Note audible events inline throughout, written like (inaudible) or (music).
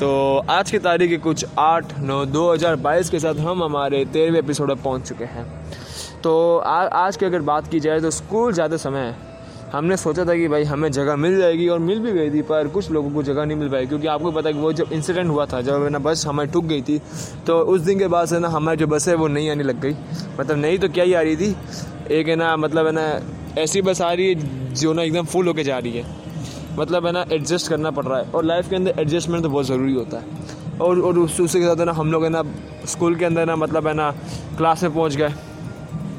तो आज की तारीख कुछ आठ नौ दो हज़ार बाईस के साथ हम हमारे तेरहवें एपिसोड में पहुँच चुके हैं। तो आ, आज की अगर बात की जाए तो स्कूल जाते समय हमने सोचा था कि भाई हमें जगह मिल जाएगी और मिल भी गई थी पर कुछ लोगों को जगह नहीं मिल पाई क्योंकि आपको पता है कि वो जब इंसिडेंट हुआ था जब ना बस हमारी ठुक गई थी तो उस दिन के बाद से ना हमारी जो बस है वो नहीं आने लग गई। मतलब नहीं तो क्या ही आ रही थी एक है ना मतलब है ना ऐसी बस आ रही है जो ना एकदम फुल होके जा रही है। मतलब है ना एडजस्ट करना पड़ रहा है और लाइफ के अंदर एडजस्टमेंट तो बहुत ज़रूरी होता है और और उस उसी के साथ है ना हम लोग है ना स्कूल के अंदर ना मतलब है ना क्लास में पहुँच गए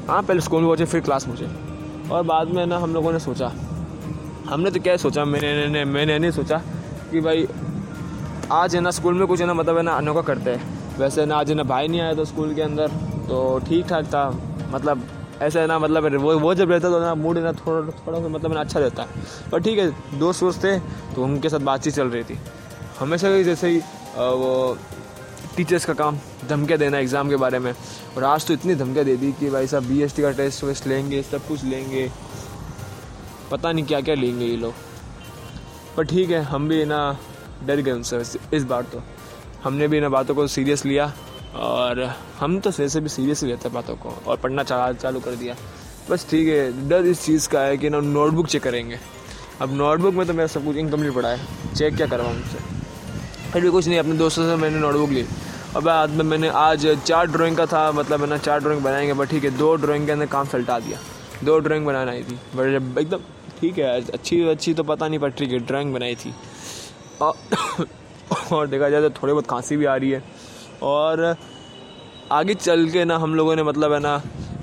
हाँ पहले स्कूल पहुँचे फिर क्लास पहुँचे और बाद में ना हम लोगों ने सोचा हमने तो क्या सोचा मैंने ने, मैंने नहीं सोचा कि भाई आज है ना स्कूल में कुछ है ना मतलब है ना अनोखा करते हैं वैसे ना आज है ना भाई नहीं आया था स्कूल के अंदर तो ठीक ठाक था मतलब ऐसा है ना मतलब वो वो जब रहता तो ना मूड ना थोड़ा थोड़ा सा मतलब ना अच्छा रहता है। पर ठीक है, दोस्त वोस्त थे तो उनके साथ बातचीत चल रही थी। हमेशा ही जैसे ही वो टीचर्स का काम, धमकियाँ देना एग्ज़ाम के बारे में। और आज तो इतनी धमकियाँ दे दी कि भाई साहब बी का टेस्ट वेस्ट लेंगे, सब कुछ लेंगे। पता नहीं क्या क्या लेंगे ये लोग। पर ठीक है, हम भी ना, डर गए उनसे इस बार तो। हमने भी इन बातों को सीरियस लिया। और हम तो फिर से भी सीरियस लेते हैं बातों को, और पढ़ना चाह चालू कर दिया। बस ठीक है, डर इस चीज़ का है कि ना नोटबुक चेक करेंगे। अब नोटबुक में तो मेरा सब कुछ इनकम्प्लीट पड़ा है। चेक क्या करवाऊँ उनसे? फिर भी कुछ नहीं, अपने दोस्तों से मैंने नोटबुक ली। और बाद में मैंने आज चार ड्राइंग का था मतलब मैंने चार ड्राइंग बनाएँगे बट ठीक है, दो ड्राइंग के अंदर काम सलटा दिया। दो ड्राइंग बनाना आई थी बट जब एकदम ठीक है, अच्छी अच्छी तो पता नहीं पर ठीक है ड्राइंग बनाई थी। (coughs) और देखा जाए तो थोड़ी बहुत खांसी भी आ रही है। और आगे चल के ना हम लोगों ने मतलब है ना,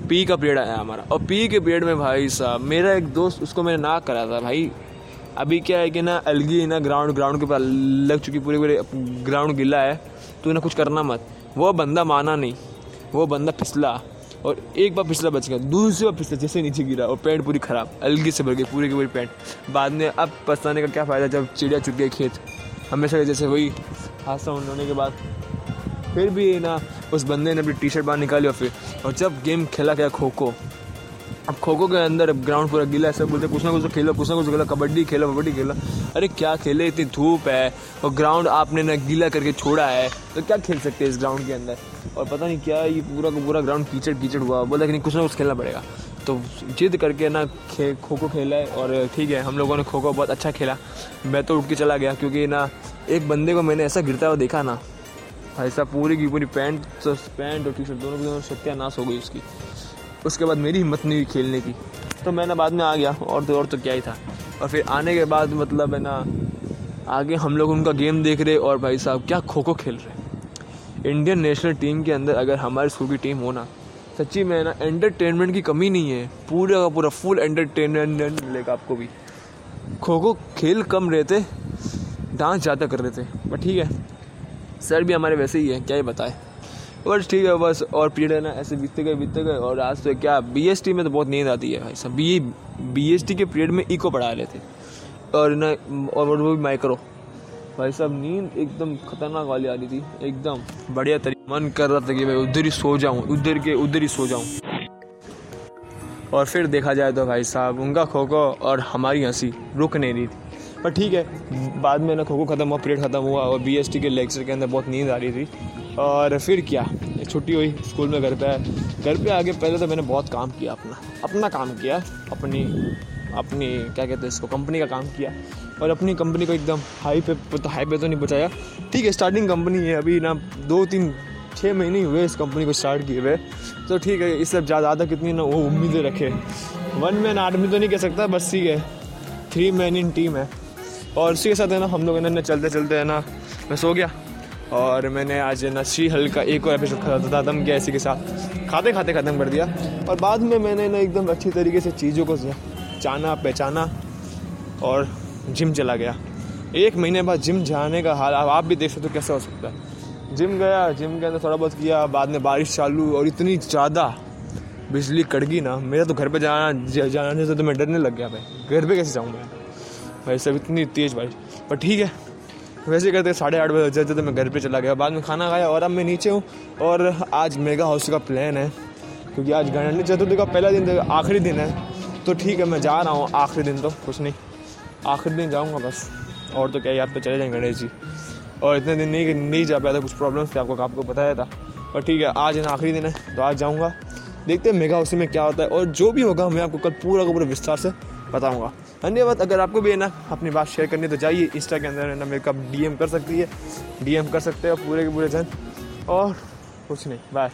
पी का पीरियड आया हमारा। और पी के पीरियड में भाई साहब, मेरा एक दोस्त, उसको मैंने ना करा था भाई। अभी क्या है कि ना, अलगी ना ग्राउंड ग्राउंड के पास लग चुकी पूरे पूरे ग्राउंड गिला है तो ना कुछ करना मत। वो बंदा माना नहीं, वो बंदा फिसला और एक बार फिसला बच गया, दूसरी बार फिसला, जैसे नीचे गिरा और पैंट पूरी ख़राब, अलगी से भर गई, पूरी की पूरी पैंट। बाद में अब पछताने का क्या फ़ायदा जब चिड़िया चुक गई खेत? हमेशा जैसे वही हादसा होने के बाद फिर भी ना उस बंदे ने अपनी टी शर्ट बाहर निकाली और फिर, और जब गेम खेला गया खो खो अब खो खो के अंदर ग्राउंड पूरा गीला सब बोलते कुछ ना कुछ तो खेलो, कुछ ना कुछ खेलो, कबड्डी खेलो कबड्डी खेलो। अरे क्या खेले, इतनी धूप है, और ग्राउंड आपने ना गीला करके छोड़ा है तो क्या खेल सकते हैं इस ग्राउंड के अंदर? और पता नहीं क्या ये पूरा का पूरा ग्राउंड कीचड़ कीचड़ हुआ, बोला कि नहीं, कुछ ना कुछ खेलना पड़ेगा। तो जिद करके ना खे खो खो खेला है, और ठीक है, हम लोगों ने खो खो बहुत अच्छा खेला। मैं तो उठ के चला गया, क्योंकि ना एक बंदे को मैंने ऐसा गिरता हुआ देखा ना भाई साहब, पूरी की पूरी पैंट पैंट और टी शर्ट दोनों की दोनों सत्यानाश हो गई उसकी। उसके बाद मेरी हिम्मत नहीं हुई खेलने की। तो मैं ना बाद में आ गया, और तो और तो क्या ही था। और फिर आने के बाद मतलब है ना, आगे हम लोग उनका गेम देख रहे और भाई साहब क्या खो खो खेल रहे। इंडियन नेशनल टीम के अंदर अगर हमारे स्कूल की टीम हो ना, सच्ची में ना एंटरटेनमेंट की कमी नहीं है। पूरा का पूरा फुल एंटरटेनमेंट मिलेगा आपको भी। खो खो खेल कम रहे थे डांस ज़्यादा कर रहे थे बट ठीक है। सर भी हमारे वैसे ही है, क्या ही बताए। बस ठीक है, बस और पीरियड है ना, ऐसे बीतते गए बीतते गए, और आज तो क्या बी में तो बहुत नींद आती है भाई सब बी बी के पीरियड में इको पढ़ा रहे थे। और ना, और वो भी माइक्रो भाई साहब, नींद एकदम खतरनाक वाली आ रही थी, एकदम बढ़िया तरीके मन कर रहा था कि भाई उधर ही सो जाऊँ, उधर के, उधर ही सो जाऊँ। और फिर देखा जाए तो भाई साहब, उनका खो खो और हमारी हँसी रुक नहीं रही थी। पर ठीक है, बाद में ना खो खो ख़त्म हुआ, पीरियड ख़त्म हुआ और बी के लेक्चर के अंदर बहुत नींद आ रही थी। और फिर क्या? छुट्टी हुई स्कूल में घर पे आए। घर पे आके पहले तो मैंने बहुत काम किया अपना अपना काम किया, अपनी अपनी, क्या कहते हैं इसको कंपनी का काम किया। और अपनी कंपनी को एकदम हाई पे तो हाई पे तो नहीं बचाया ठीक है स्टार्टिंग कंपनी है, अभी ना दो, तीन छः महीने ही हुए इस कंपनी को स्टार्ट किए हुए। तो ठीक है इससे ज़्यादा कितनी ना, वो उम्मीदें रखे। वन मैन आर्मी तो नहीं कह सकता, बस ठीक है। थ्री मैन इन टीम है। और उसी के साथ है ना, हम लोग है ना चलते चलते है ना, मैं सो गया। और मैंने आज ना श्री हल का एक और एपिसोड ख़त्म किया इसी के साथ। खाते खाते ख़त्म कर दिया। और बाद में मैंने ना एकदम अच्छी तरीके से चीज़ों को जाना, पहचाना और जिम चला गया। एक महीने बाद जिम जाने का हाल, अब आप भी देख सकते हो कैसा हो सकता है। जिम गया, जिम के अंदर थोड़ा बहुत किया, बाद में बारिश चालू और इतनी ज़्यादा बिजली कड़गी ना, मेरा तो घर पे जाना, जाने से तो मैं डरने लग गया भाई। घर पे कैसे जाऊँ मैं? भाई सब इतनी तेज़ बारिश। पर ठीक है, वैसे करते साढ़े आठ बजे जाते तो मैं घर पे चला गया, बाद में खाना खाया और अब मैं नीचे हूँ और आज मेगा हाउस का प्लान है, क्योंकि आज गणेश चतुर्थी का पहला दिन, आखिरी दिन है। तो ठीक है, मैं जा रहा हूँ आखिरी दिन तो कुछ नहीं। आखिरी दिन जाऊँगा बस। और तो क्या, याद पे चले जाएँगे गणेश जी। और इतने दिन नहीं नहीं जा पाया था, कुछ प्रॉब्लम्स थे, आपको आपको बताया था। पर ठीक है, आज आखिरी दिन है तो आज जाऊँगा। देखते हैं मेगा उसी में क्या होता है, और जो भी होगा, मैं आपको कल पूरा का पूरा विस्तार से बताऊँगा। धन्यवाद। अगर आपको भी है ना अपनी बात शेयर करनी तो जाइए इंस्टा के अंदर है ना मेरे को डी कर सकती है। डीएम कर सकते हो पूरे के पूरे जन। और कुछ नहीं। बाय